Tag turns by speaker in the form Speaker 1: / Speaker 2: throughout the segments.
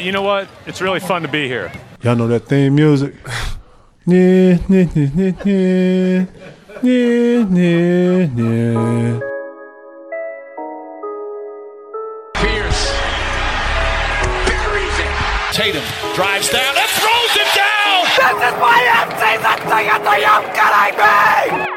Speaker 1: you know what? It's really fun to be here.
Speaker 2: Y'all know that theme music? Yeah, yeah, yeah, yeah, yeah, yeah, yeah.
Speaker 3: Pierce buries it. Tatum drives down and throws it down.
Speaker 4: This is my in-season ticket to you kidding me?
Speaker 5: What's up?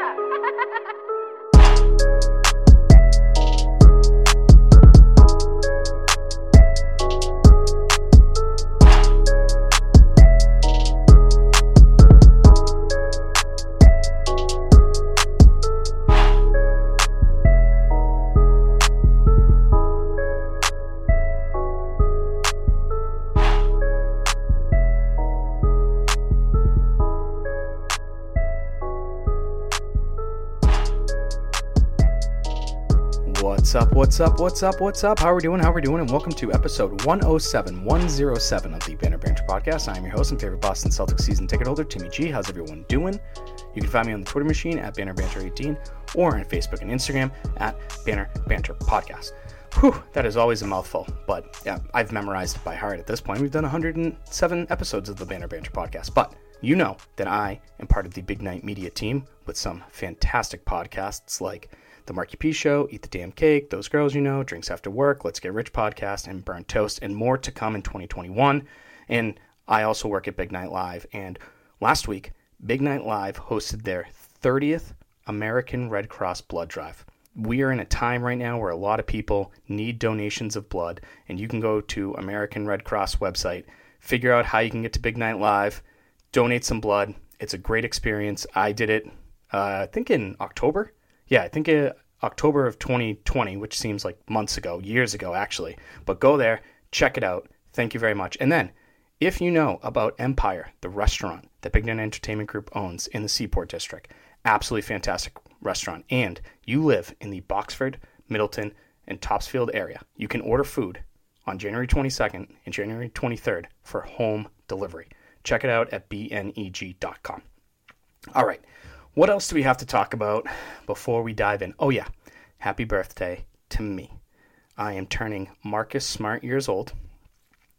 Speaker 5: What's up? What's up? What's up? How are we doing? How are we doing? And welcome to episode 107, 107 of the Banner Banter podcast. I'm your host and favorite Boston Celtics season ticket holder, Timmy G. How's everyone doing? You can find me on the Twitter machine at Banner Banter 18 or on Facebook and Instagram at Banner Banter Podcast. Whew, that is always a mouthful, but yeah, I've memorized it by heart at this point. We've done 107 episodes of the Banner Banter podcast, but you know that I am part of the Big Night Media team with some fantastic podcasts like The Marky P Show, Eat the Damn Cake, Those Girls You Know, Drinks After Work, Let's Get Rich podcast, and Burn Toast, and more to come in 2021. And I also work at Big Night Live. And last week, Big Night Live hosted their 30th American Red Cross Blood Drive. We are in a time right now where a lot of people need donations of blood, and you can go to American Red Cross website, figure out how you can get to Big Night Live, donate some blood. It's a great experience. I did it, uh, I think in October. Yeah, I think uh, October of 2020, which seems like months ago, years ago actually. But go there, check it out. Thank you very much. And then, if you know about Empire, the restaurant that Big Night Entertainment Group owns in the Seaport District, absolutely fantastic restaurant, and you live in the Boxford, Middleton, and Topsfield area, you can order food on January 22nd and January 23rd for home delivery. Check it out at bneg.com. All right, what else do we have to talk about before we dive in? Oh, yeah, happy birthday to me. I am turning Marcus Smart years old.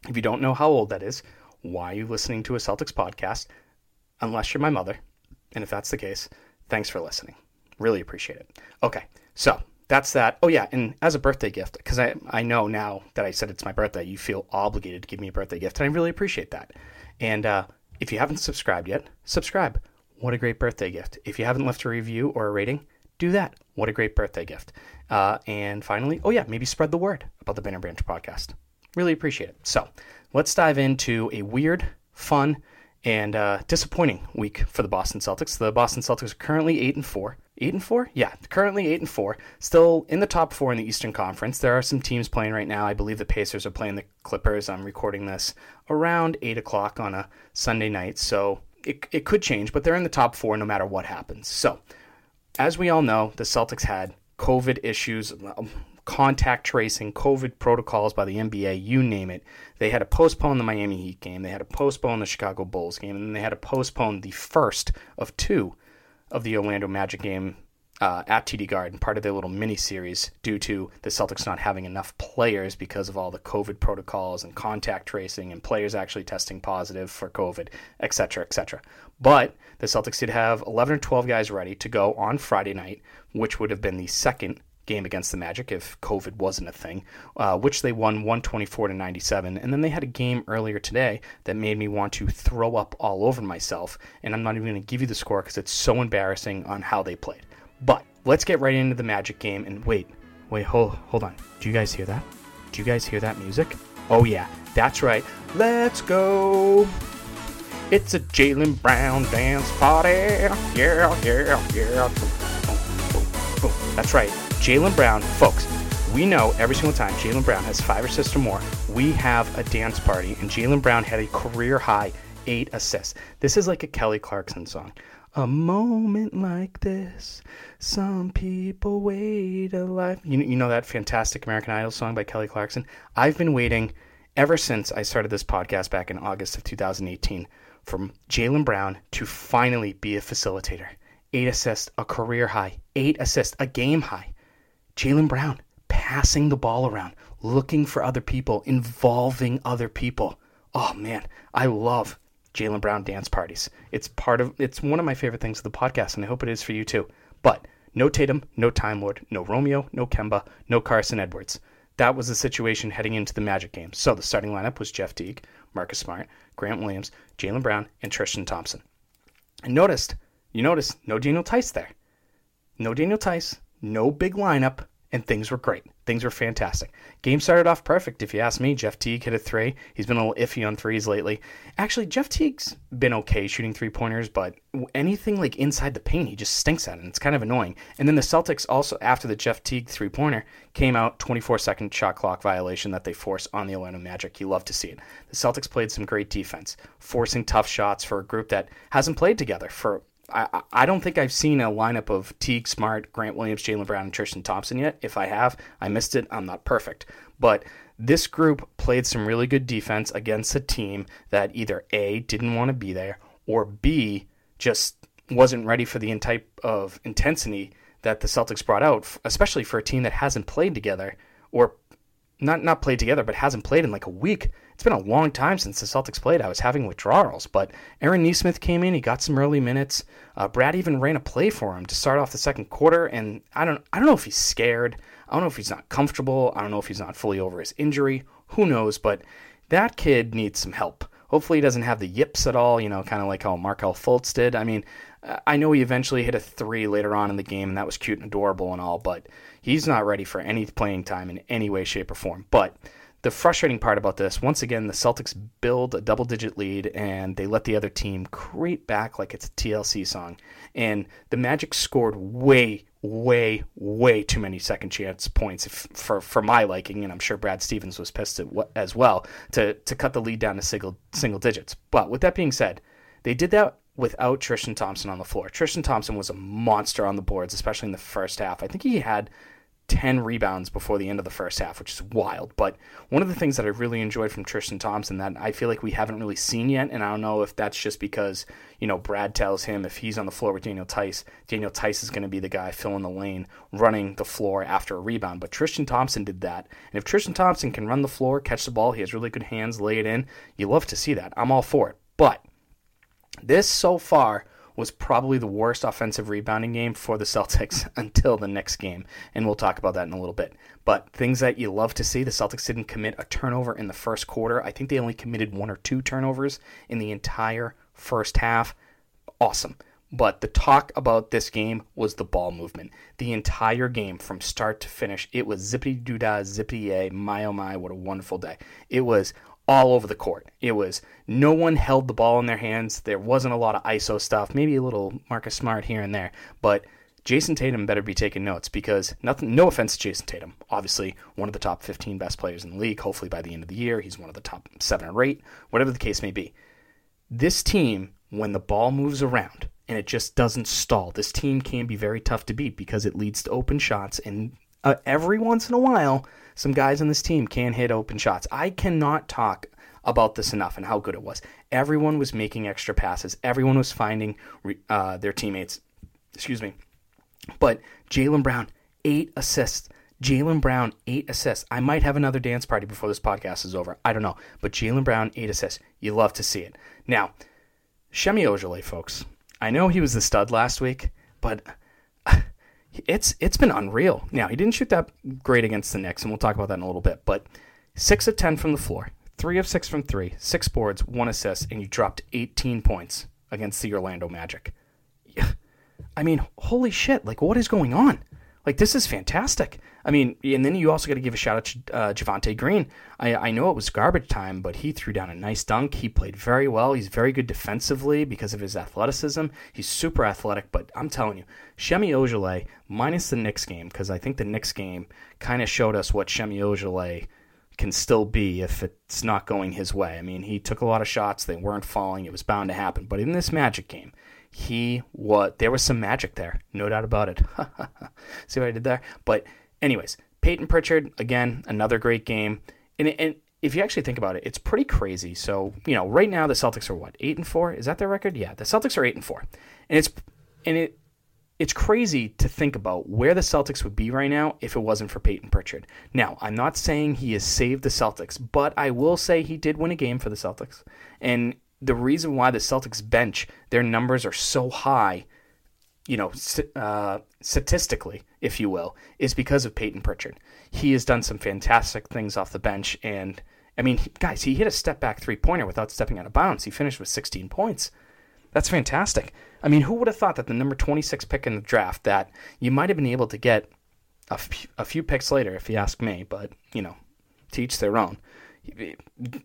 Speaker 5: If you don't know how old that is, why are you listening to a Celtics podcast? Unless you're my mother. And if that's the case, thanks for listening. Really appreciate it. Okay, so that's that. Oh, yeah, and as a birthday gift, because I, I know now that I said it's my birthday, you feel obligated to give me a birthday gift, and I really appreciate that. And uh, if you haven't subscribed yet, subscribe. What a great birthday gift. If you haven't left a review or a rating, do that. What a great birthday gift. Uh, and finally, oh, yeah, maybe spread the word about the Banner Banter podcast. Really appreciate it. So let's dive into a weird, fun, and uh, disappointing week for the Boston Celtics. The Boston Celtics are currently eight and four. Eight and four? Yeah, currently eight and four. Still in the top four in the Eastern Conference. There are some teams playing right now. I believe the Pacers are playing the Clippers. I'm recording this around eight o'clock on a Sunday night, so it it could change. But they're in the top four no matter what happens. So, as we all know, the Celtics had COVID issues, um, contact tracing, COVID protocols by the NBA, you name it. They had to postpone the Miami Heat game, they had to postpone the Chicago Bulls game, and then they had to postpone the first of two of the Orlando Magic game uh, at TD Garden, part of their little mini series, due to the Celtics not having enough players because of all the COVID protocols and contact tracing and players actually testing positive for COVID, et cetera, et cetera. But the Celtics did have 11 or 12 guys ready to go on Friday night, which would have been the second game against the Magic if COVID wasn't a thing, uh, which they won 124 to 97. And then they had a game earlier today that made me want to throw up all over myself. And I'm not even going to give you the score because it's so embarrassing on how they played. But let's get right into the Magic game. And wait, wait, hold, hold on. Do you guys hear that? Do you guys hear that music? Oh yeah, that's right. Let's go. It's a Jaylen Brown dance party. Yeah, yeah, yeah. That's right. Jaylen Brown, folks, we know every single time Jaylen Brown has five assists or more, we have a dance party, and Jaylen Brown had a career high eight assists. This is like a Kelly Clarkson song. A moment like this, some people wait a life. You, you know that fantastic American Idol song by Kelly Clarkson? I've been waiting ever since I started this podcast back in August of 2018 for Jaylen Brown to finally be a facilitator. Eight assists, a career high. Eight assists, a game high. Jaylen Brown passing the ball around, looking for other people, involving other people. Oh man, I love Jaylen Brown dance parties. It's part of it's one of my favorite things of the podcast, and I hope it is for you too. But no Tatum, no Time Lord, no Romeo, no Kemba, no Carsen Edwards. That was the situation heading into the Magic game. So the starting lineup was Jeff Teague, Marcus Smart, Grant Williams, Jaylen Brown, and Tristan Thompson. And noticed, you noticed, no Daniel Theis there. No Daniel Theis, no big lineup, and things were great. Things were fantastic. Game started off perfect, if you ask me. Jeff Teague hit a three. He's been a little iffy on threes lately. Actually, Jeff Teague's been okay shooting three pointers, but anything like inside the paint, he just stinks at it. And it's kind of annoying. And then the Celtics also, after the Jeff Teague three pointer, came out 24 second shot clock violation that they force on the Orlando Magic. You love to see it. The Celtics played some great defense, forcing tough shots for a group that hasn't played together for I, I don't think I've seen a lineup of Teague, Smart, Grant Williams, Jaylen Brown, and Tristan Thompson yet. If I have, I missed it. I'm not perfect. But this group played some really good defense against a team that either A, didn't want to be there, or B, just wasn't ready for the type of intensity that the Celtics brought out, especially for a team that hasn't played together or not not played together, but hasn't played in like a week. It's been a long time since the Celtics played. I was having withdrawals, but Aaron Nesmith came in. He got some early minutes. Uh, Brad even ran a play for him to start off the second quarter, and I don't I don't know if he's scared. I don't know if he's not comfortable. I don't know if he's not fully over his injury. Who knows? But that kid needs some help. Hopefully, he doesn't have the yips at all. You know, kind of like how Markelle Fultz did. I mean, I know he eventually hit a three later on in the game, and that was cute and adorable and all, but he's not ready for any playing time in any way, shape, or form. But the frustrating part about this, once again, the Celtics build a double digit lead and they let the other team creep back like it's a TLC song. And the Magic scored way, way, way too many second chance points if, for for my liking, and I'm sure Brad Stevens was pissed as well to to cut the lead down to single single digits. But with that being said, they did that without Tristan Thompson on the floor. Tristan Thompson was a monster on the boards, especially in the first half. I think he had 10 rebounds before the end of the first half, which is wild. But one of the things that I really enjoyed from Tristan Thompson that I feel like we haven't really seen yet, and I don't know if that's just because, you know, Brad tells him if he's on the floor with Daniel Theis, Daniel Theis is going to be the guy filling the lane, running the floor after a rebound. But Tristan Thompson did that. And if Tristan Thompson can run the floor, catch the ball, he has really good hands, lay it in, you love to see that. I'm all for it. But this so far was probably the worst offensive rebounding game for the Celtics until the next game, and we'll talk about that in a little bit. But things that you love to see the Celtics didn't commit a turnover in the first quarter. I think they only committed one or two turnovers in the entire first half. Awesome. But the talk about this game was the ball movement. The entire game, from start to finish, it was zippity doo dah, zippity a, my oh my, what a wonderful day. It was all over the court. It was no one held the ball in their hands. There wasn't a lot of ISO stuff, maybe a little Marcus Smart here and there, but Jayson Tatum better be taking notes because nothing. No offense to Jayson Tatum, obviously one of the top 15 best players in the league. Hopefully by the end of the year, he's one of the top seven or eight, whatever the case may be. This team, when the ball moves around and it just doesn't stall, this team can be very tough to beat because it leads to open shots and uh, every once in a while some guys on this team can hit open shots. I cannot talk about this enough and how good it was. Everyone was making extra passes. Everyone was finding uh, their teammates. Excuse me. But Jaylen Brown, eight assists. Jaylen Brown, eight assists. I might have another dance party before this podcast is over. I don't know. But Jaylen Brown, eight assists. You love to see it. Now, Semi Ojeleye, folks. I know he was the stud last week, but it's it's been unreal. Now he didn't shoot that great against the Knicks, and we'll talk about that in a little bit. But six of ten from the floor, three of six from three, six boards, one assist, and you dropped 18 points against the Orlando Magic. I mean, holy shit! Like, what is going on? Like this is fantastic. I mean, and then you also got to give a shout out to uh, Javonte Green. I, I know it was garbage time, but he threw down a nice dunk. He played very well. He's very good defensively because of his athleticism. He's super athletic, but I'm telling you, Semi Ojeleye, minus the Knicks game, because I think the Knicks game kind of showed us what Semi Ojeleye can still be if it's not going his way. I mean, he took a lot of shots. They weren't falling. It was bound to happen. But in this Magic game, he what there was some magic there, no doubt about it. See what I did there? But anyways, Payton Pritchard again, another great game, and, and if you actually think about it, it's pretty crazy. So you know, right now the Celtics are what eight and four? Is that their record? Yeah, the Celtics are eight and four, and it's and it it's crazy to think about where the Celtics would be right now if it wasn't for Payton Pritchard. Now, I'm not saying he has saved the Celtics, but I will say he did win a game for the Celtics. And the reason why the Celtics bench, their numbers are so high, you know, uh, statistically, if you will, is because of Payton Pritchard. He has done some fantastic things off the bench. And, I mean, guys, he hit a step back three pointer without stepping out of bounds. He finished with 16 points. That's fantastic. I mean, who would have thought that the number 26 pick in the draft that you might have been able to get a, f- a few picks later, if you ask me, but, you know, teach their own.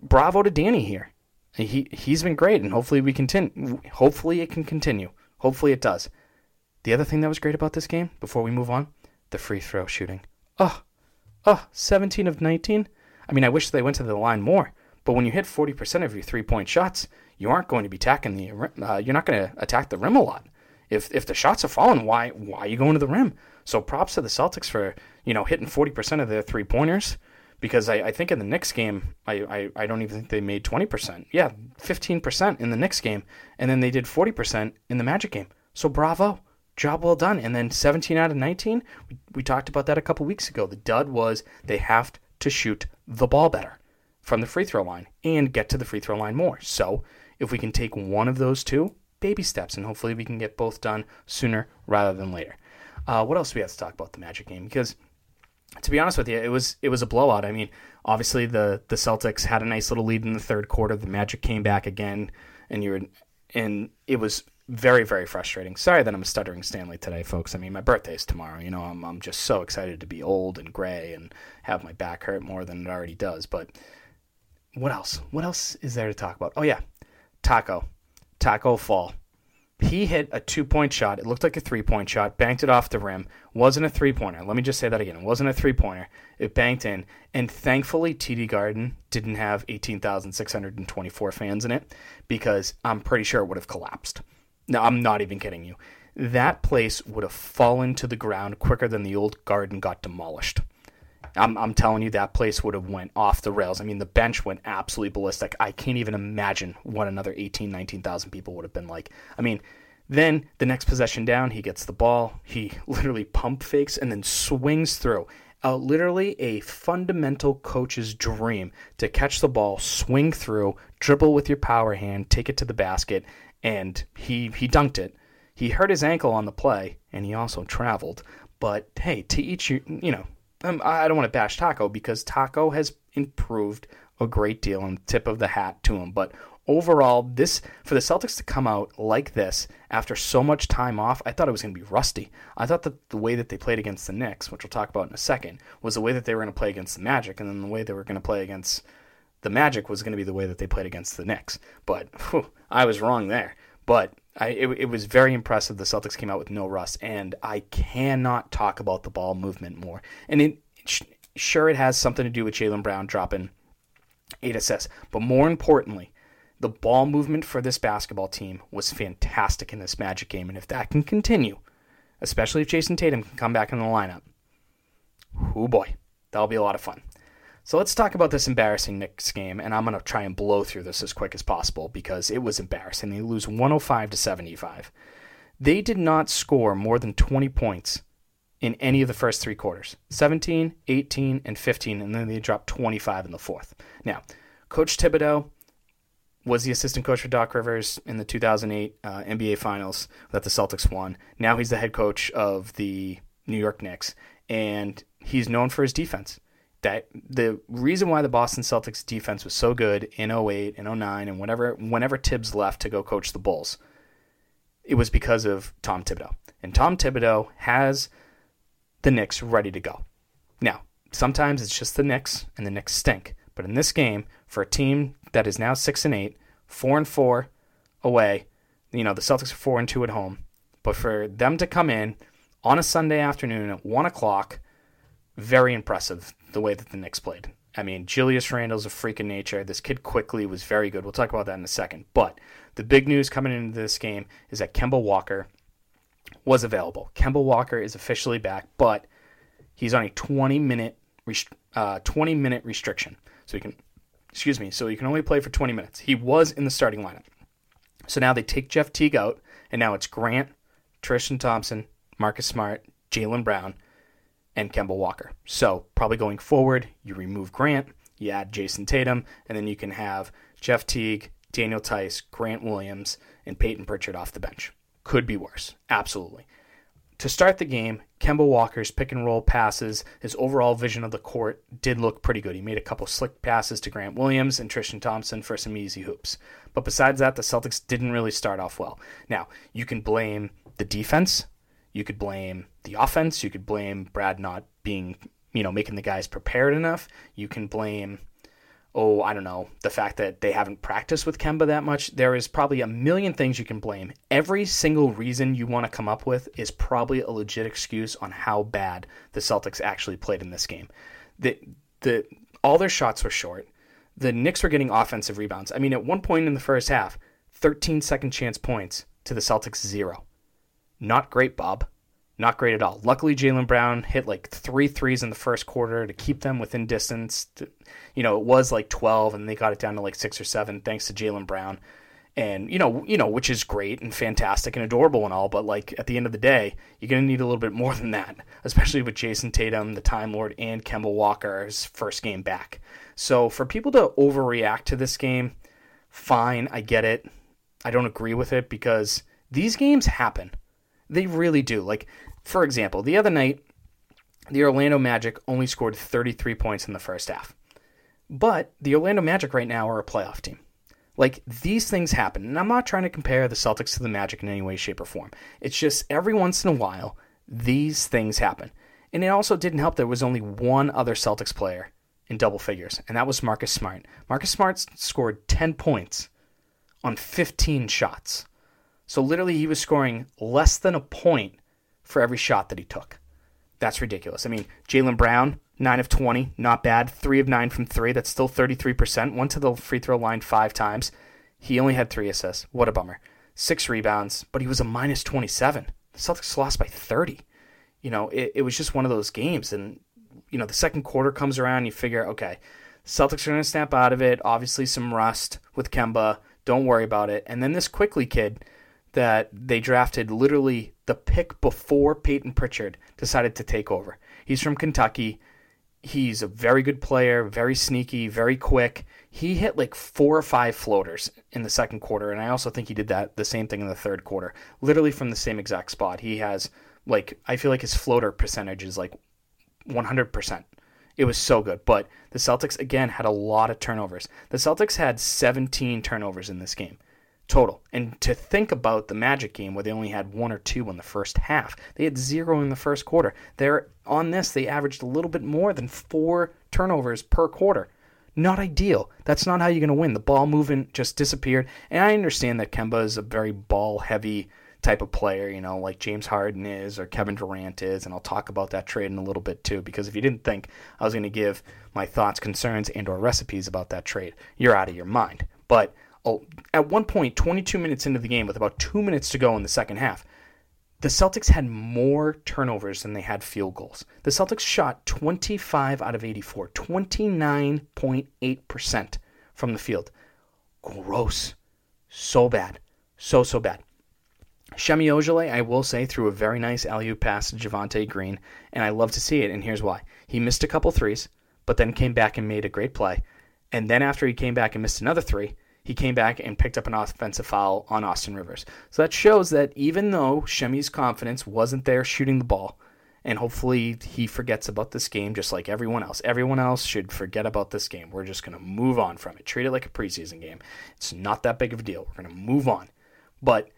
Speaker 5: Bravo to Danny here. He he's been great, and hopefully we continue. Hopefully it can continue. Hopefully it does. The other thing that was great about this game, before we move on, the free throw shooting. Oh, oh, 17 of 19. I mean, I wish they went to the line more. But when you hit 40% of your three point shots, you aren't going to be attacking the uh, you're not going to attack the rim a lot. If if the shots are falling, why why are you going to the rim? So props to the Celtics for you know hitting 40% of their three pointers because I, I think in the Knicks game I, I, I don't even think they made 20%. Yeah, 15% in the Knicks game and then they did 40% in the Magic game. So bravo. Job well done. And then 17 out of 19, we, we talked about that a couple weeks ago. The dud was they have to shoot the ball better from the free throw line and get to the free throw line more. So if we can take one of those two, baby steps, and hopefully we can get both done sooner rather than later. Uh, what else do we have to talk about the Magic game? Because to be honest with you, it was it was a blowout. I mean, obviously the the Celtics had a nice little lead in the third quarter. The Magic came back again, and you were and it was very very frustrating. Sorry that I'm stuttering Stanley today, folks. I mean, my birthday is tomorrow. You know, I'm I'm just so excited to be old and gray and have my back hurt more than it already does. But what else? What else is there to talk about? Oh yeah, Taco, Taco Fall. He hit a two point shot. It looked like a three point shot, banked it off the rim. Wasn't a three pointer. Let me just say that again. It wasn't a three pointer. It banked in. And thankfully, TD Garden didn't have 18,624 fans in it because I'm pretty sure it would have collapsed. No, I'm not even kidding you. That place would have fallen to the ground quicker than the old garden got demolished. I'm, I'm telling you, that place would have went off the rails. I mean, the bench went absolutely ballistic. I can't even imagine what another 18, 19,000 people would have been like. I mean, then the next possession down, he gets the ball. He literally pump fakes and then swings through. Uh, literally a fundamental coach's dream to catch the ball, swing through, dribble with your power hand, take it to the basket, and he he dunked it. He hurt his ankle on the play, and he also traveled. But hey, to each you, you know, um, I don't want to bash Taco because Taco has improved a great deal and tip of the hat to him. But overall, this for the Celtics to come out like this after so much time off, I thought it was going to be rusty. I thought that the way that they played against the Knicks, which we'll talk about in a second, was the way that they were going to play against the Magic, and then the way they were going to play against the Magic was going to be the way that they played against the Knicks. But whew, I was wrong there. But I, it, it, was very impressive. The Celtics came out with no rust, and I cannot talk about the ball movement more. And it, sure, it has something to do with Jaylen Brown dropping eight assists, but more importantly, the ball movement for this basketball team was fantastic in this Magic game, and if that can continue, especially if Jayson Tatum can come back in the lineup, oh boy, that'll be a lot of fun. So let's talk about this embarrassing Knicks game, and I'm going to try and blow through this as quick as possible because it was embarrassing. They lose 105 to 75. They did not score more than 20 points in any of the first three quarters 17, 18, and 15, and then they dropped 25 in the fourth. Now, Coach Thibodeau was the assistant coach for Doc Rivers in the 2008 uh, NBA Finals that the Celtics won. Now he's the head coach of the New York Knicks, and he's known for his defense that the reason why the Boston Celtics defense was so good in 08 and 09 and whenever whenever Thibs left to go coach the Bulls, it was because of Tom Thibodeau. And Tom Thibodeau has the Knicks ready to go. Now, sometimes it's just the Knicks and the Knicks stink. But in this game, for a team that is now six and eight, four and four away, you know, the Celtics are four and two at home. But for them to come in on a Sunday afternoon at one o'clock, very impressive the way that the Knicks played. I mean, Julius Randle's a freak of nature. This kid Quickley was very good. We'll talk about that in a second. But the big news coming into this game is that Kemba Walker was available. Kemba Walker is officially back, but he's on a 20 minute uh, 20 minute restriction. So he can excuse me, so he can only play for 20 minutes. He was in the starting lineup. So now they take Jeff Teague out, and now it's Grant, Tristan Thompson, Marcus Smart, Jaylen Brown, and Kemba Walker. So probably going forward, you remove Grant, you add Jayson Tatum, and then you can have Jeff Teague, Daniel Theis, Grant Williams, and Payton Pritchard off the bench. Could be worse. Absolutely. To start the game, Kemba Walker's pick and roll passes, his overall vision of the court did look pretty good. He made a couple slick passes to Grant Williams and Tristan Thompson for some easy hoops. But besides that, the Celtics didn't really start off well. Now, you can blame the defense, you could blame the offense, you could blame Brad not being, you know, making the guys prepared enough. You can blame oh, I don't know, the fact that they haven't practiced with Kemba that much. There is probably a million things you can blame. Every single reason you want to come up with is probably a legit excuse on how bad the Celtics actually played in this game. The the all their shots were short. The Knicks were getting offensive rebounds. I mean, at one point in the first half, 13 second chance points to the Celtics zero. Not great, Bob. Not great at all. Luckily, Jaylen Brown hit like three threes in the first quarter to keep them within distance. To, you know, it was like 12, and they got it down to like six or seven thanks to Jaylen Brown. And you know, you know, which is great and fantastic and adorable and all, but like at the end of the day, you're gonna need a little bit more than that, especially with Jayson Tatum, the Time Lord, and Kemba Walker's first game back. So for people to overreact to this game, fine, I get it. I don't agree with it because these games happen. They really do. Like for example, the other night, the Orlando Magic only scored 33 points in the first half. But the Orlando Magic right now are a playoff team. Like these things happen, and I'm not trying to compare the Celtics to the Magic in any way, shape, or form. It's just every once in a while, these things happen. And it also didn't help that there was only one other Celtics player in double figures, and that was Marcus Smart. Marcus Smart scored 10 points on 15 shots. So literally, he was scoring less than a point for every shot that he took. That's ridiculous. I mean, Jaylen Brown, 9 of 20, not bad. 3 of 9 from 3, that's still 33%. Went to the free throw line five times. He only had 3 assists. What a bummer. 6 rebounds, but he was a minus 27. The Celtics lost by 30. You know, it, it was just one of those games. And, you know, the second quarter comes around, you figure, okay, Celtics are going to snap out of it. Obviously, some rust with Kemba. Don't worry about it. And then this Quickley kid that they drafted literally the pick before Payton Pritchard decided to take over. He's from Kentucky. He's a very good player, very sneaky, very quick. He hit like four or five floaters in the second quarter, and I also think he did that the same thing in the third quarter, literally from the same exact spot. He has like I feel like his floater percentage is like 100%. It was so good, but the Celtics again had a lot of turnovers. The Celtics had 17 turnovers in this game total. And to think about the Magic game where they only had one or two in the first half, they had zero in the first quarter. They're on this, they averaged a little bit more than four turnovers per quarter. Not ideal. That's not how you're going to win. The ball movement just disappeared. And I understand that Kemba is a very ball heavy type of player, you know, like James Harden is or Kevin Durant is, and I'll talk about that trade in a little bit too because if you didn't think I was going to give my thoughts, concerns and or recipes about that trade, you're out of your mind. But oh, at one point, 22 minutes into the game, with about two minutes to go in the second half, the Celtics had more turnovers than they had field goals. The Celtics shot 25 out of 84, 29.8% from the field. Gross. So bad. So, so bad. Semi Ojeleye, I will say, threw a very nice alley pass to Javonte Green, and I love to see it, and here's why. He missed a couple threes, but then came back and made a great play. And then after he came back and missed another three, he came back and picked up an offensive foul on Austin Rivers. So that shows that even though Semi's confidence wasn't there shooting the ball, and hopefully he forgets about this game just like everyone else. Everyone else should forget about this game. We're just going to move on from it. Treat it like a preseason game. It's not that big of a deal. We're going to move on. But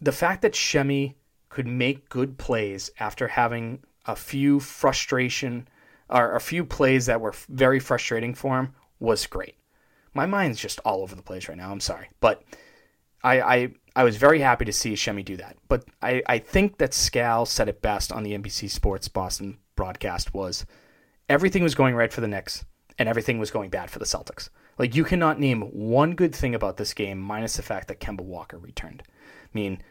Speaker 5: the fact that Semi could make good plays after having a few frustration or a few plays that were very frustrating for him was great my mind's just all over the place right now. I'm sorry, but I I, I was very happy to see Semi do that. But I, I think that Scal said it best on the NBC Sports Boston broadcast was everything was going right for the Knicks and everything was going bad for the Celtics. Like you cannot name one good thing about this game minus the fact that Kemba Walker returned. I mean,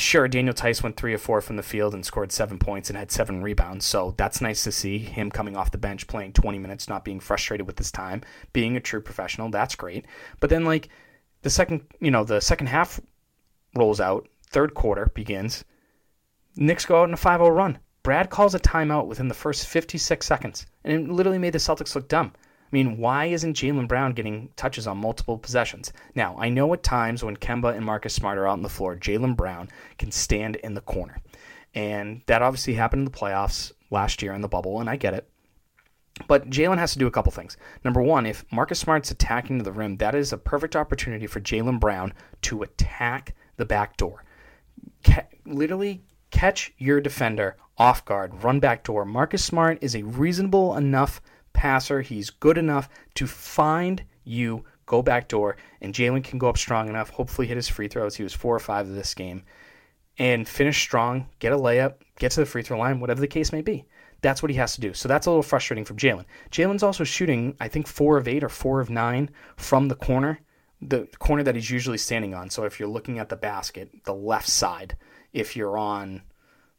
Speaker 5: sure, Daniel Theis went three or four from the field and scored seven points and had seven rebounds. So that's nice to see him coming off the bench, playing 20 minutes, not being frustrated with his time, being a true professional. That's great. But then, like, the second, you know, the second half rolls out, third quarter begins. Knicks go out in a 5 0 run. Brad calls a timeout within the first 56 seconds, and it literally made the Celtics look dumb. I mean, why isn't Jaylen Brown getting touches on multiple possessions? Now, I know at times when Kemba and Marcus Smart are out on the floor, Jaylen Brown can stand in the corner. And that obviously happened in the playoffs last year in the bubble, and I get it. But Jaylen has to do a couple things. Number one, if Marcus Smart's attacking to the rim, that is a perfect opportunity for Jaylen Brown to attack the back door. Ca- literally catch your defender off guard, run back door. Marcus Smart is a reasonable enough passer. He's good enough to find you, go back door, and Jaylen can go up strong enough, hopefully hit his free throws. He was four or five of this game, and finish strong, get a layup, get to the free throw line, whatever the case may be. That's what he has to do. So that's a little frustrating from Jaylen. Jaylen's also shooting, I think, four of eight or four of nine from the corner, the corner that he's usually standing on. So if you're looking at the basket, the left side, if you're on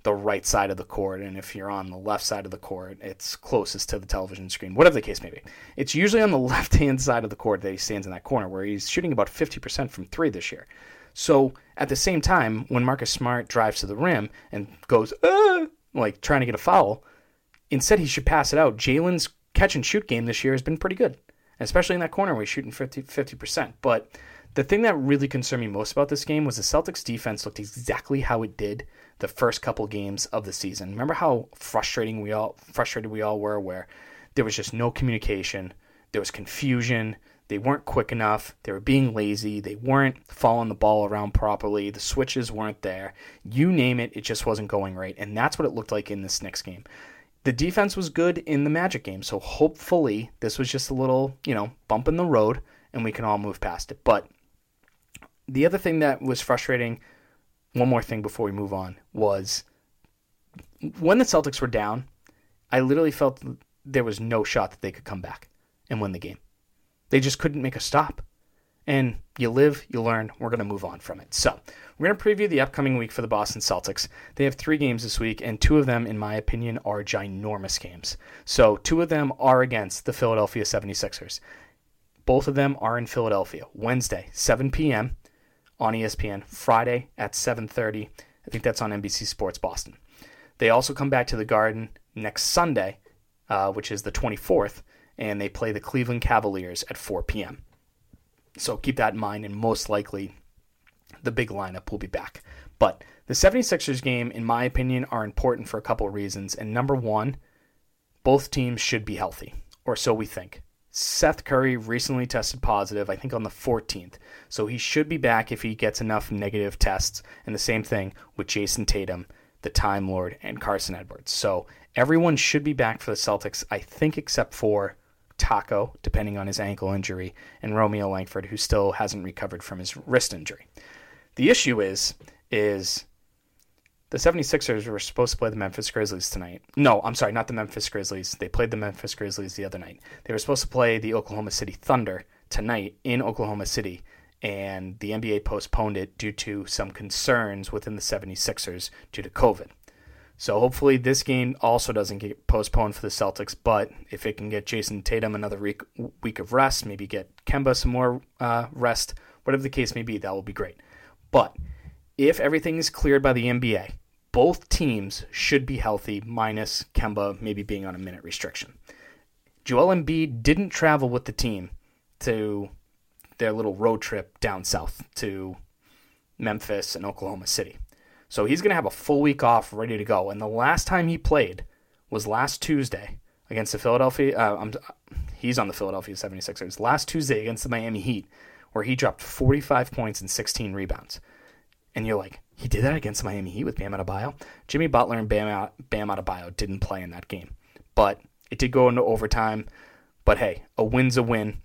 Speaker 5: the right side of the court, and if you're on the left side of the court, it's closest to the television screen, whatever the case may be. It's usually on the left hand side of the court that he stands in that corner, where he's shooting about 50% from three this year. So at the same time, when Marcus Smart drives to the rim and goes, ah, like trying to get a foul, Instead, he should pass it out. Jaylen's catch and shoot game this year has been pretty good, especially in that corner where he's shooting 50, 50%. But the thing that really concerned me most about this game was the Celtics defense looked exactly how it did the first couple games of the season. Remember how frustrating we all frustrated we all were where there was just no communication, there was confusion, they weren't quick enough, they were being lazy, they weren't following the ball around properly, the switches weren't there. You name it, it just wasn't going right. And that's what it looked like in this next game the defense was good in the Magic game, so hopefully this was just a little, you know, bump in the road and we can all move past it. But the other thing that was frustrating, one more thing before we move on, was when the Celtics were down, I literally felt there was no shot that they could come back and win the game. They just couldn't make a stop. And you live, you learn. We're going to move on from it. So, we're going to preview the upcoming week for the Boston Celtics. They have three games this week, and two of them, in my opinion, are ginormous games. So, two of them are against the Philadelphia 76ers. Both of them are in Philadelphia. Wednesday, 7 p.m. on ESPN. Friday at 7:30. I think that's on NBC Sports Boston. They also come back to the Garden next Sunday, uh, which is the 24th, and they play the Cleveland Cavaliers at 4 p.m. So keep that in mind, and most likely the big lineup will be back. But the 76ers game, in my opinion, are important for a couple of reasons. And number one, both teams should be healthy, or so we think. Seth Curry recently tested positive, I think on the 14th. So he should be back if he gets enough negative tests. And the same thing with Jayson Tatum, the Time Lord, and Carsen Edwards. So everyone should be back for the Celtics, I think, except for Taco, depending on his ankle injury, and Romeo Langford, who still hasn't recovered from his wrist injury. The issue is, is the 76ers were supposed to play the Memphis Grizzlies tonight. No, I'm sorry, not the Memphis Grizzlies. They played the Memphis Grizzlies the other night. They were supposed to play the Oklahoma City Thunder tonight in Oklahoma City, and the NBA postponed it due to some concerns within the 76ers due to COVID. So hopefully this game also doesn't get postponed for the Celtics. But if it can get Jayson Tatum another week, week of rest, maybe get Kemba some more uh, rest, whatever the case may be, that will be great. But if everything is cleared by the NBA, both teams should be healthy, minus Kemba maybe being on a minute restriction. Joel Embiid didn't travel with the team to their little road trip down south to Memphis and Oklahoma City. So he's going to have a full week off ready to go. And the last time he played was last Tuesday against the Philadelphia. Uh, he's on the Philadelphia 76ers. Last Tuesday against the Miami Heat, where he dropped 45 points and 16 rebounds. And you're like, he did that against Miami Heat with Bam Adebayo? Jimmy Butler and Bam, Bam Adebayo didn't play in that game. But it did go into overtime. But hey, a win's a win,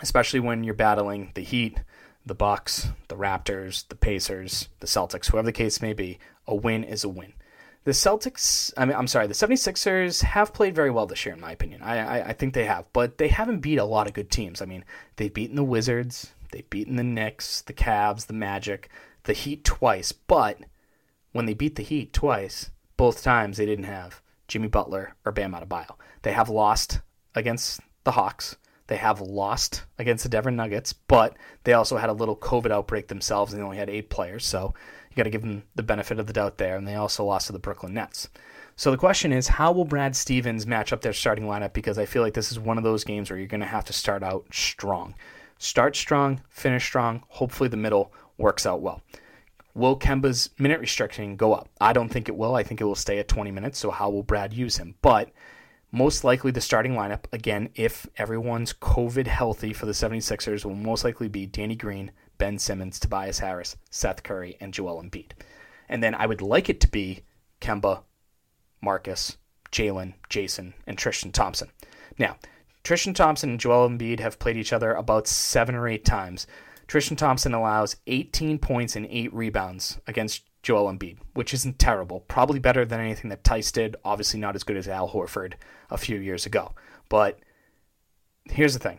Speaker 5: especially when you're battling the Heat, the Bucks, the Raptors, the Pacers, the Celtics, whoever the case may be, a win is a win. The Celtics, I mean, I'm sorry, the 76ers have played very well this year, in my opinion. I, I, I think they have, but they haven't beat a lot of good teams. I mean, they've beaten the Wizards, they've beaten the Knicks, the Cavs, the Magic, the Heat twice, but when they beat the Heat twice, both times they didn't have Jimmy Butler or Bam Adebayo. They have lost against the Hawks, They have lost against the Denver Nuggets, but they also had a little COVID outbreak themselves and they only had eight players. So you got to give them the benefit of the doubt there. And they also lost to the Brooklyn Nets. So the question is, how will Brad Stevens match up their starting lineup? Because I feel like this is one of those games where you're going to have to start out strong. Start strong, finish strong. Hopefully the middle works out well. Will Kemba's minute restriction go up? I don't think it will. I think it will stay at 20 minutes. So how will Brad use him? But most likely the starting lineup, again, if everyone's COVID healthy for the 76ers, will most likely be Danny Green, Ben Simmons, Tobias Harris, Seth Curry, and Joel Embiid. And then I would like it to be Kemba, Marcus, Jaylen, Jayson, and Tristan Thompson. Now, Tristan Thompson and Joel Embiid have played each other about seven or eight times. Tristan Thompson allows 18 points and 8 rebounds against Joel Embiid, which isn't terrible. Probably better than anything that Theis did. Obviously, not as good as Al Horford a few years ago. But here's the thing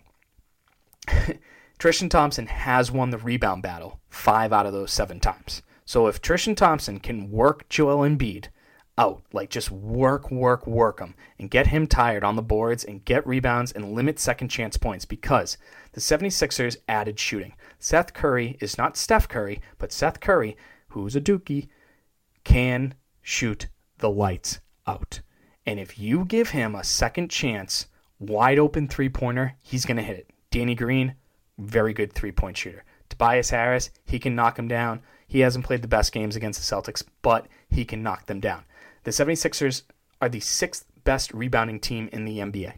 Speaker 5: Tristan Thompson has won the rebound battle five out of those seven times. So if Tristan Thompson can work Joel Embiid out, like just work, work, work him, and get him tired on the boards and get rebounds and limit second chance points because the 76ers added shooting. Seth Curry is not Steph Curry, but Seth Curry, who's a dookie, can shoot the lights out. And if you give him a second chance, wide open three pointer, he's going to hit it. Danny Green, very good three point shooter. Tobias Harris, he can knock him down. He hasn't played the best games against the Celtics, but he can knock them down. The 76ers are the sixth best rebounding team in the NBA.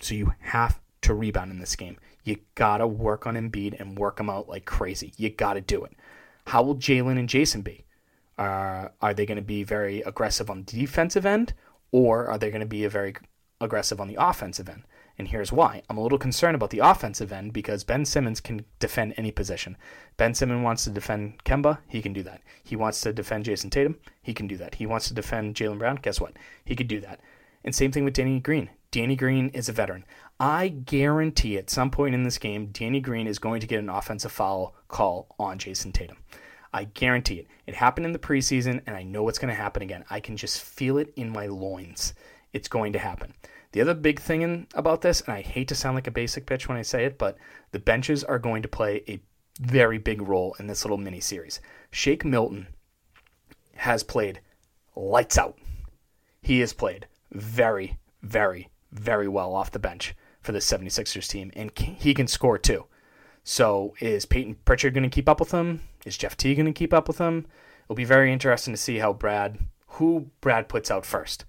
Speaker 5: So you have to rebound in this game. You gotta work on Embiid and work him out like crazy. You gotta do it. How will Jaylen and Jayson be? Uh, are they going to be very aggressive on the defensive end, or are they going to be a very aggressive on the offensive end? And here's why. I'm a little concerned about the offensive end because Ben Simmons can defend any position. Ben Simmons wants to defend Kemba, he can do that. He wants to defend Jayson Tatum, he can do that. He wants to defend Jaylen Brown, guess what? He could do that. And same thing with Danny Green. Danny Green is a veteran. I guarantee at some point in this game, Danny Green is going to get an offensive foul call on Jayson Tatum. I guarantee it. It happened in the preseason, and I know it's going to happen again. I can just feel it in my loins. It's going to happen. The other big thing in, about this, and I hate to sound like a basic pitch when I say it, but the benches are going to play a very big role in this little mini series. Shake Milton has played lights out. He has played very, very, very well off the bench for the 76ers team, and he can score too. So is Payton Pritchard going to keep up with him? Is Jeff T going to keep up with him? It'll be very interesting to see how Brad, who Brad puts out first.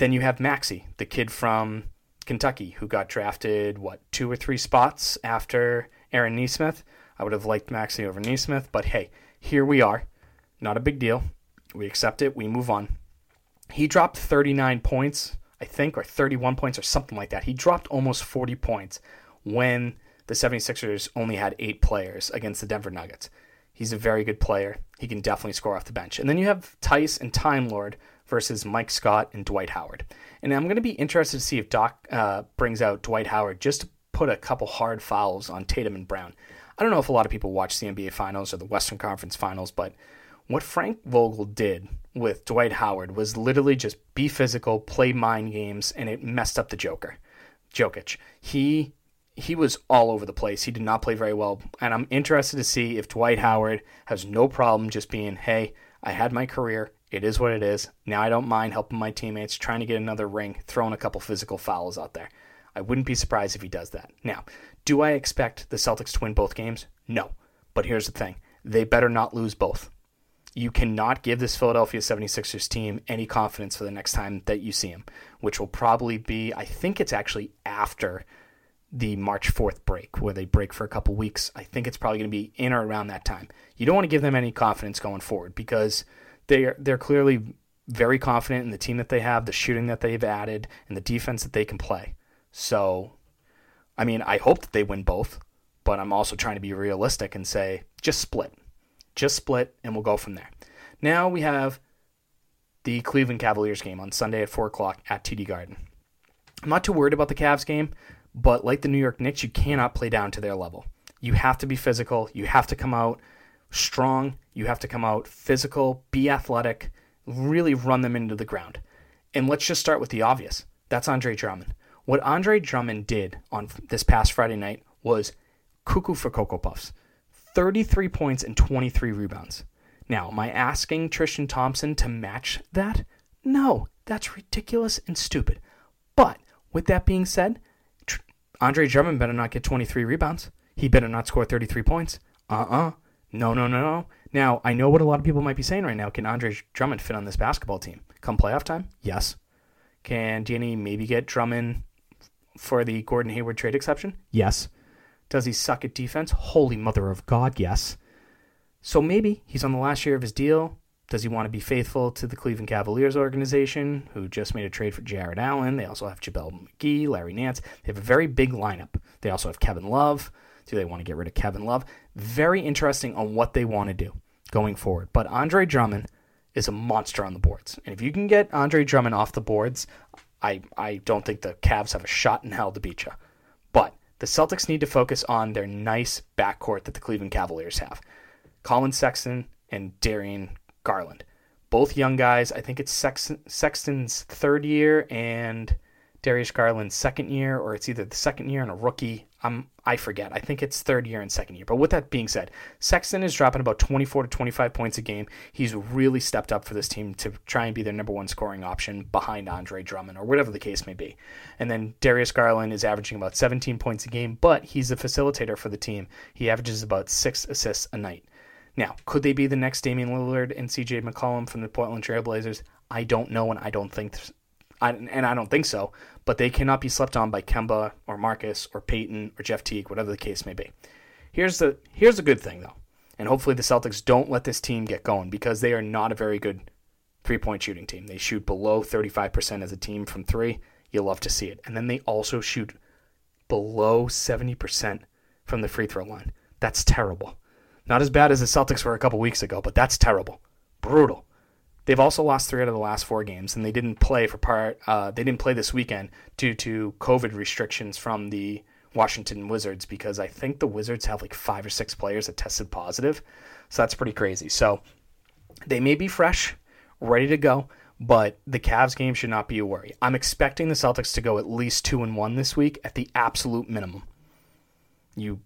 Speaker 5: Then you have Maxey, the kid from Kentucky, who got drafted what two or three spots after Aaron Nesmith. I would have liked Maxey over Nesmith, but hey, here we are. Not a big deal. We accept it. We move on. He dropped 39 points, I think, or 31 points, or something like that. He dropped almost 40 points when the 76ers only had eight players against the Denver Nuggets. He's a very good player. He can definitely score off the bench. And then you have Theis and Time Lord versus Mike Scott and Dwight Howard. And I'm going to be interested to see if Doc uh, brings out Dwight Howard just to put a couple hard fouls on Tatum and Brown. I don't know if a lot of people watch the NBA Finals or the Western Conference Finals, but what Frank Vogel did with Dwight Howard was literally just be physical, play mind games, and it messed up the Joker, Jokic. He he was all over the place. He did not play very well, and I'm interested to see if Dwight Howard has no problem just being, hey, I had my career. It is what it is. Now I don't mind helping my teammates, trying to get another ring, throwing a couple physical fouls out there. I wouldn't be surprised if he does that. Now, do I expect the Celtics to win both games? No. But here's the thing they better not lose both you cannot give this Philadelphia 76ers team any confidence for the next time that you see them, which will probably be, I think it's actually after the March 4th break, where they break for a couple weeks. I think it's probably going to be in or around that time. You don't want to give them any confidence going forward because they're, they're clearly very confident in the team that they have, the shooting that they've added, and the defense that they can play. So, I mean, I hope that they win both, but I'm also trying to be realistic and say just split just split, and we'll go from there. Now we have the Cleveland Cavaliers game on Sunday at 4 o'clock at TD Garden. I'm not too worried about the Cavs game, but like the New York Knicks, you cannot play down to their level. You have to be physical. You have to come out strong. You have to come out physical, be athletic, really run them into the ground. And let's just start with the obvious. That's Andre Drummond. What Andre Drummond did on this past Friday night was cuckoo for Cocoa Puffs 33 points and 23 rebounds. Now, am I asking Tristan Thompson to match that? No, that's ridiculous and stupid. But with that being said, Andre Drummond better not get 23 rebounds. He better not score 33 points. Uh uh No, no, no, no. Now, I know what a lot of people might be saying right now. Can Andre Drummond fit on this basketball team? Come playoff time? Yes. Can Danny maybe get Drummond for the Gordon Hayward trade exception? Yes. Does he suck at defense? Holy mother of God, yes. So maybe he's on the last year of his deal. Does he want to be faithful to the Cleveland Cavaliers organization, who just made a trade for Jarrett Allen? They also have JaVale McGee, Larry Nance. They have a very big lineup. They also have Kevin Love. Do they want to get rid of Kevin Love? Very interesting on what they want to do going forward. But Andre Drummond is a monster on the boards. And if you can get Andre Drummond off the boards, I, I don't think the Cavs have a shot in hell to beat you. But the Celtics need to focus on their nice backcourt that the Cleveland Cavaliers have. Collin Sexton and Darian Garland. Both young guys. I think it's Sexton, Sexton's third year and Darius Garland's second year, or it's either the second year and a rookie. I'm I forget. I think it's third year and second year. But with that being said, Sexton is dropping about 24 to 25 points a game. He's really stepped up for this team to try and be their number one scoring option behind Andre Drummond or whatever the case may be. And then Darius Garland is averaging about 17 points a game, but he's a facilitator for the team. He averages about six assists a night. Now, could they be the next Damian Lillard and CJ McCollum from the Portland Trailblazers? I don't know, and I don't think, I, and I don't think so. But they cannot be slept on by Kemba or Marcus or Payton or Jeff Teague, whatever the case may be. Here's the here's a good thing though, and hopefully the Celtics don't let this team get going because they are not a very good three point shooting team. They shoot below 35% as a team from three. You'll love to see it, and then they also shoot below 70% from the free throw line. That's terrible. Not as bad as the Celtics were a couple weeks ago, but that's terrible. Brutal. They've also lost three out of the last four games, and they didn't play for part. Uh, they didn't play this weekend due to COVID restrictions from the Washington Wizards because I think the Wizards have like five or six players that tested positive, so that's pretty crazy. So they may be fresh, ready to go, but the Cavs game should not be a worry. I'm expecting the Celtics to go at least two and one this week at the absolute minimum. You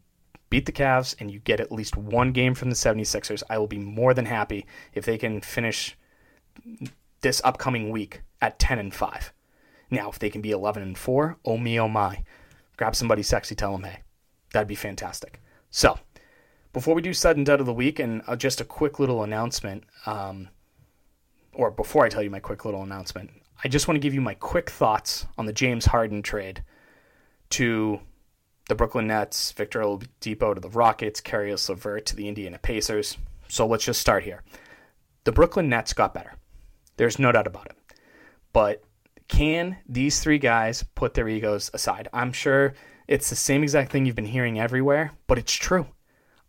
Speaker 5: beat the Cavs and you get at least one game from the 76ers, I will be more than happy if they can finish this upcoming week at 10 and 5. Now, if they can be 11 and 4, oh me, oh my. Grab somebody sexy, tell them hey. That'd be fantastic. So, before we do sudden dud of the week, and uh, just a quick little announcement, um, or before I tell you my quick little announcement, I just want to give you my quick thoughts on the James Harden trade to the Brooklyn Nets, Victor Oladipo to the Rockets, Caris LeVert to the Indiana Pacers. So let's just start here. The Brooklyn Nets got better. There's no doubt about it. But can these three guys put their egos aside? I'm sure it's the same exact thing you've been hearing everywhere, but it's true.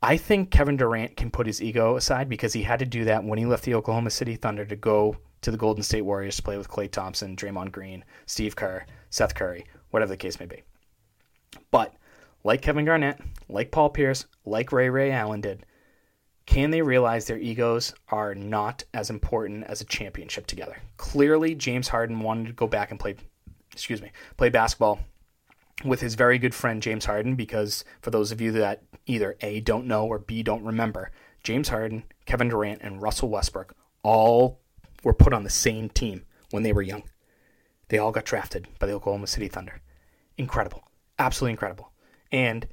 Speaker 5: I think Kevin Durant can put his ego aside because he had to do that when he left the Oklahoma City Thunder to go to the Golden State Warriors to play with Klay Thompson, Draymond Green, Steve Kerr, Seth Curry, whatever the case may be. But like Kevin Garnett, like Paul Pierce, like Ray Ray Allen did, can they realize their egos are not as important as a championship together? Clearly, James Harden wanted to go back and play, excuse me, play basketball with his very good friend James Harden because for those of you that either A don't know or B don't remember, James Harden, Kevin Durant, and Russell Westbrook all were put on the same team when they were young. They all got drafted by the Oklahoma City Thunder. Incredible. Absolutely incredible. And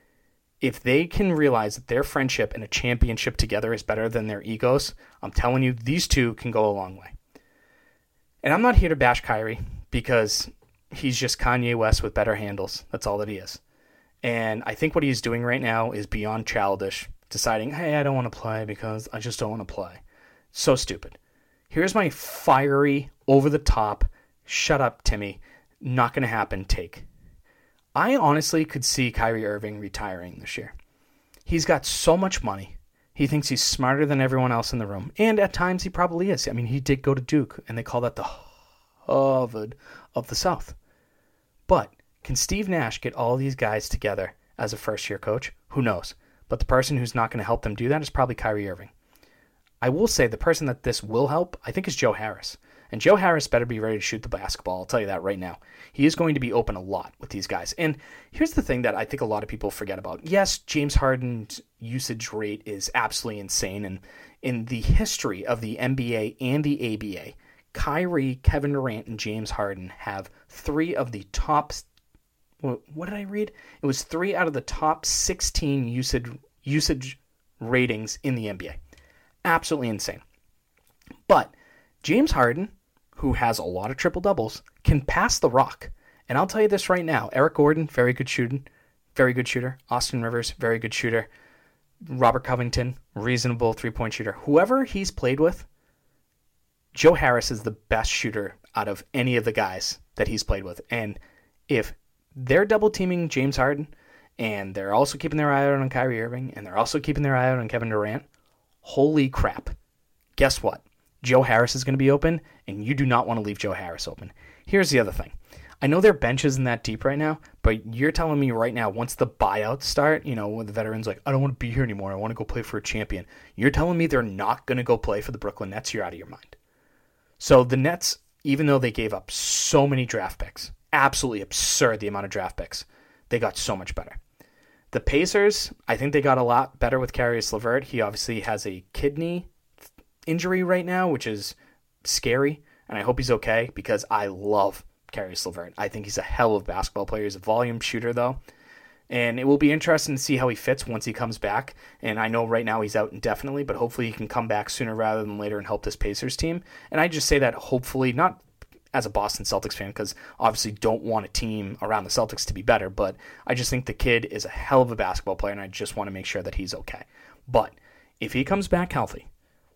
Speaker 5: if they can realize that their friendship and a championship together is better than their egos, I'm telling you, these two can go a long way. And I'm not here to bash Kyrie because he's just Kanye West with better handles. That's all that he is. And I think what he's doing right now is beyond childish, deciding, hey, I don't want to play because I just don't want to play. So stupid. Here's my fiery, over the top, shut up, Timmy, not going to happen take. I honestly could see Kyrie Irving retiring this year. He's got so much money. He thinks he's smarter than everyone else in the room. And at times he probably is. I mean, he did go to Duke, and they call that the Harvard of the South. But can Steve Nash get all these guys together as a first year coach? Who knows? But the person who's not going to help them do that is probably Kyrie Irving. I will say the person that this will help, I think, is Joe Harris. And Joe Harris better be ready to shoot the basketball. I'll tell you that right now. He is going to be open a lot with these guys. And here's the thing that I think a lot of people forget about. Yes, James Harden's usage rate is absolutely insane. And in the history of the NBA and the ABA, Kyrie, Kevin Durant, and James Harden have three of the top. What did I read? It was three out of the top 16 usage usage ratings in the NBA. Absolutely insane. But James Harden, who has a lot of triple doubles, can pass the rock. And I'll tell you this right now Eric Gordon, very good shooting, very good shooter. Austin Rivers, very good shooter. Robert Covington, reasonable three point shooter. Whoever he's played with, Joe Harris is the best shooter out of any of the guys that he's played with. And if they're double teaming James Harden and they're also keeping their eye out on Kyrie Irving and they're also keeping their eye out on Kevin Durant, holy crap. Guess what? Joe Harris is going to be open, and you do not want to leave Joe Harris open. Here's the other thing. I know their bench isn't that deep right now, but you're telling me right now, once the buyouts start, you know, when the veterans like, I don't want to be here anymore. I want to go play for a champion. You're telling me they're not going to go play for the Brooklyn Nets. You're out of your mind. So the Nets, even though they gave up so many draft picks, absolutely absurd the amount of draft picks, they got so much better. The Pacers, I think they got a lot better with Caris LeVert. He obviously has a kidney injury right now, which is scary, and I hope he's okay because I love Caris LeVert. I think he's a hell of a basketball player. He's a volume shooter though. And it will be interesting to see how he fits once he comes back. And I know right now he's out indefinitely, but hopefully he can come back sooner rather than later and help this Pacers team. And I just say that hopefully, not as a Boston Celtics fan, because obviously don't want a team around the Celtics to be better, but I just think the kid is a hell of a basketball player, and I just want to make sure that he's okay. But if he comes back healthy,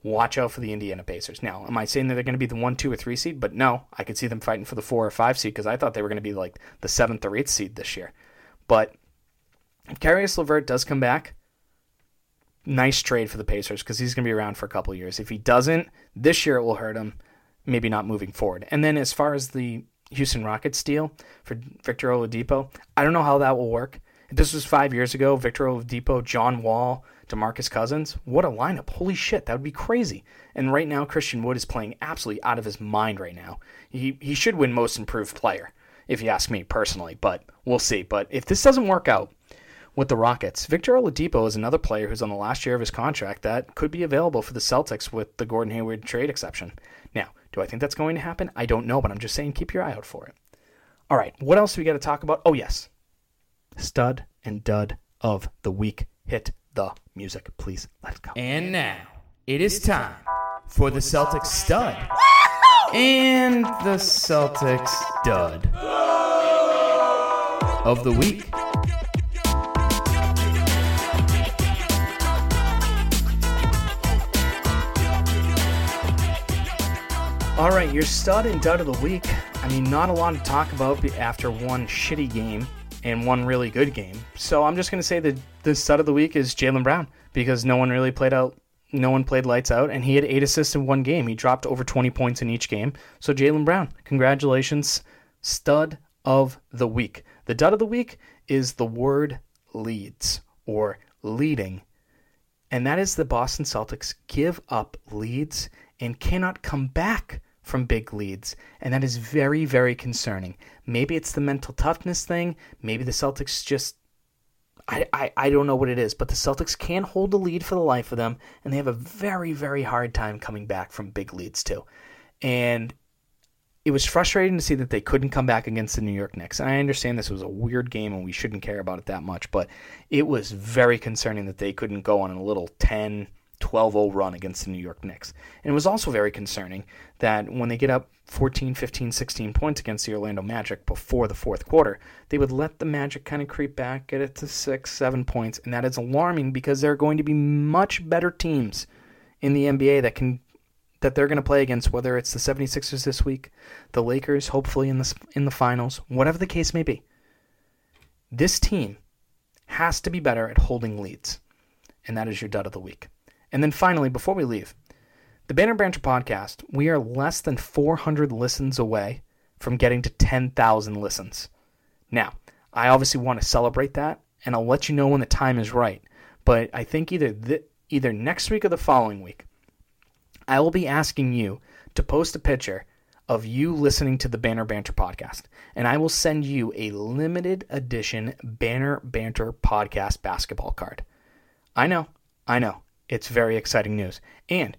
Speaker 5: watch out for the Indiana Pacers. Now, am I saying that they're going to be the one, two, or three seed? But no, I could see them fighting for the four or five seed because I thought they were going to be like the seventh or eighth seed this year. But if Caris LeVert does come back, nice trade for the Pacers because he's going to be around for a couple years. If he doesn't, this year it will hurt him. Maybe not moving forward. And then as far as the Houston Rockets deal for Victor Oladipo, I don't know how that will work. If this was five years ago, Victor Oladipo, John Wall, DeMarcus Cousins, what a lineup. Holy shit, that would be crazy. And right now, Christian Wood is playing absolutely out of his mind right now. He, he should win most improved player, if you ask me personally, but we'll see. But if this doesn't work out with the Rockets, Victor Oladipo is another player who's on the last year of his contract that could be available for the Celtics with the Gordon Hayward trade exception. Now, do I think that's going to happen? I don't know, but I'm just saying keep your eye out for it. All right, what else do we got to talk about? Oh, yes. Stud and dud of the week. Hit the music, please. Let's go.
Speaker 6: And now it is time for the Celtics stud and the Celtics dud of the week.
Speaker 5: All right, your stud and dud of the week. I mean, not a lot to talk about after one shitty game and one really good game. So I'm just going to say that the stud of the week is Jaylen Brown because no one really played out. No one played lights out, and he had eight assists in one game. He dropped over 20 points in each game. So Jaylen Brown, congratulations, stud of the week. The dud of the week is the word leads or leading, and that is the Boston Celtics give up leads and cannot come back from big leads, and that is very, very concerning. Maybe it's the mental toughness thing. Maybe the Celtics just. I, I, I don't know what it is, but the Celtics can't hold a lead for the life of them, and they have a very, very hard time coming back from big leads, too. And it was frustrating to see that they couldn't come back against the New York Knicks. And I understand this was a weird game and we shouldn't care about it that much, but it was very concerning that they couldn't go on a little 10, 12 0 run against the New York Knicks. And it was also very concerning that when they get up 14, 15, 16 points against the Orlando Magic before the fourth quarter, they would let the Magic kind of creep back, get it to six, seven points. And that is alarming because there are going to be much better teams in the NBA that can. That they're going to play against, whether it's the 76ers this week, the Lakers, hopefully in the in the finals, whatever the case may be. This team has to be better at holding leads, and that is your dud of the week. And then finally, before we leave, the Banner Banter podcast, we are less than 400 listens away from getting to 10,000 listens. Now, I obviously want to celebrate that, and I'll let you know when the time is right. But I think either th- either next week or the following week, I will be asking you to post a picture of you listening to the Banner Banter podcast, and I will send you a limited edition Banner Banter podcast basketball card. I know, I know, it's very exciting news. And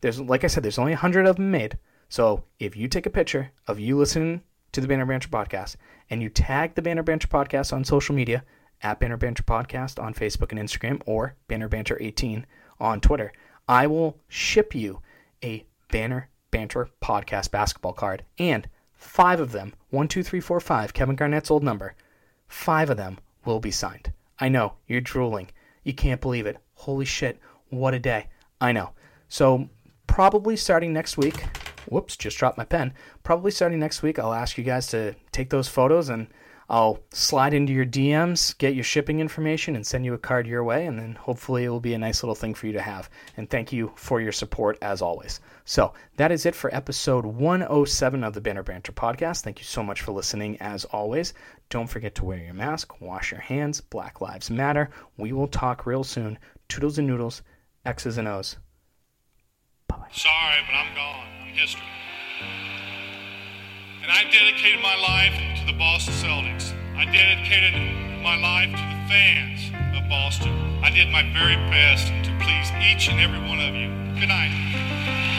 Speaker 5: there's, like I said, there's only 100 of them made. So if you take a picture of you listening to the Banner Banter podcast and you tag the Banner Banter podcast on social media at Banner Banter Podcast on Facebook and Instagram or Banner Banter 18 on Twitter, I will ship you a Banner Banter Podcast basketball card. And five of them, one, two, three, four, five, Kevin Garnett's old number, five of them will be signed. I know, you're drooling. You can't believe it. Holy shit, what a day. I know. So, probably starting next week, whoops, just dropped my pen. Probably starting next week, I'll ask you guys to take those photos and I'll slide into your DMs, get your shipping information, and send you a card your way. And then hopefully it will be a nice little thing for you to have. And thank you for your support as always. So that is it for episode 107 of the Banner Banter podcast. Thank you so much for listening as always. Don't forget to wear your mask, wash your hands. Black Lives Matter. We will talk real soon. Toodles and noodles, X's and O's. Bye.
Speaker 7: Sorry, but I'm gone. I'm history. And I dedicated my life to the Boston Celtics. I dedicated my life to the fans of Boston. I did my very best to please each and every one of you. Good night.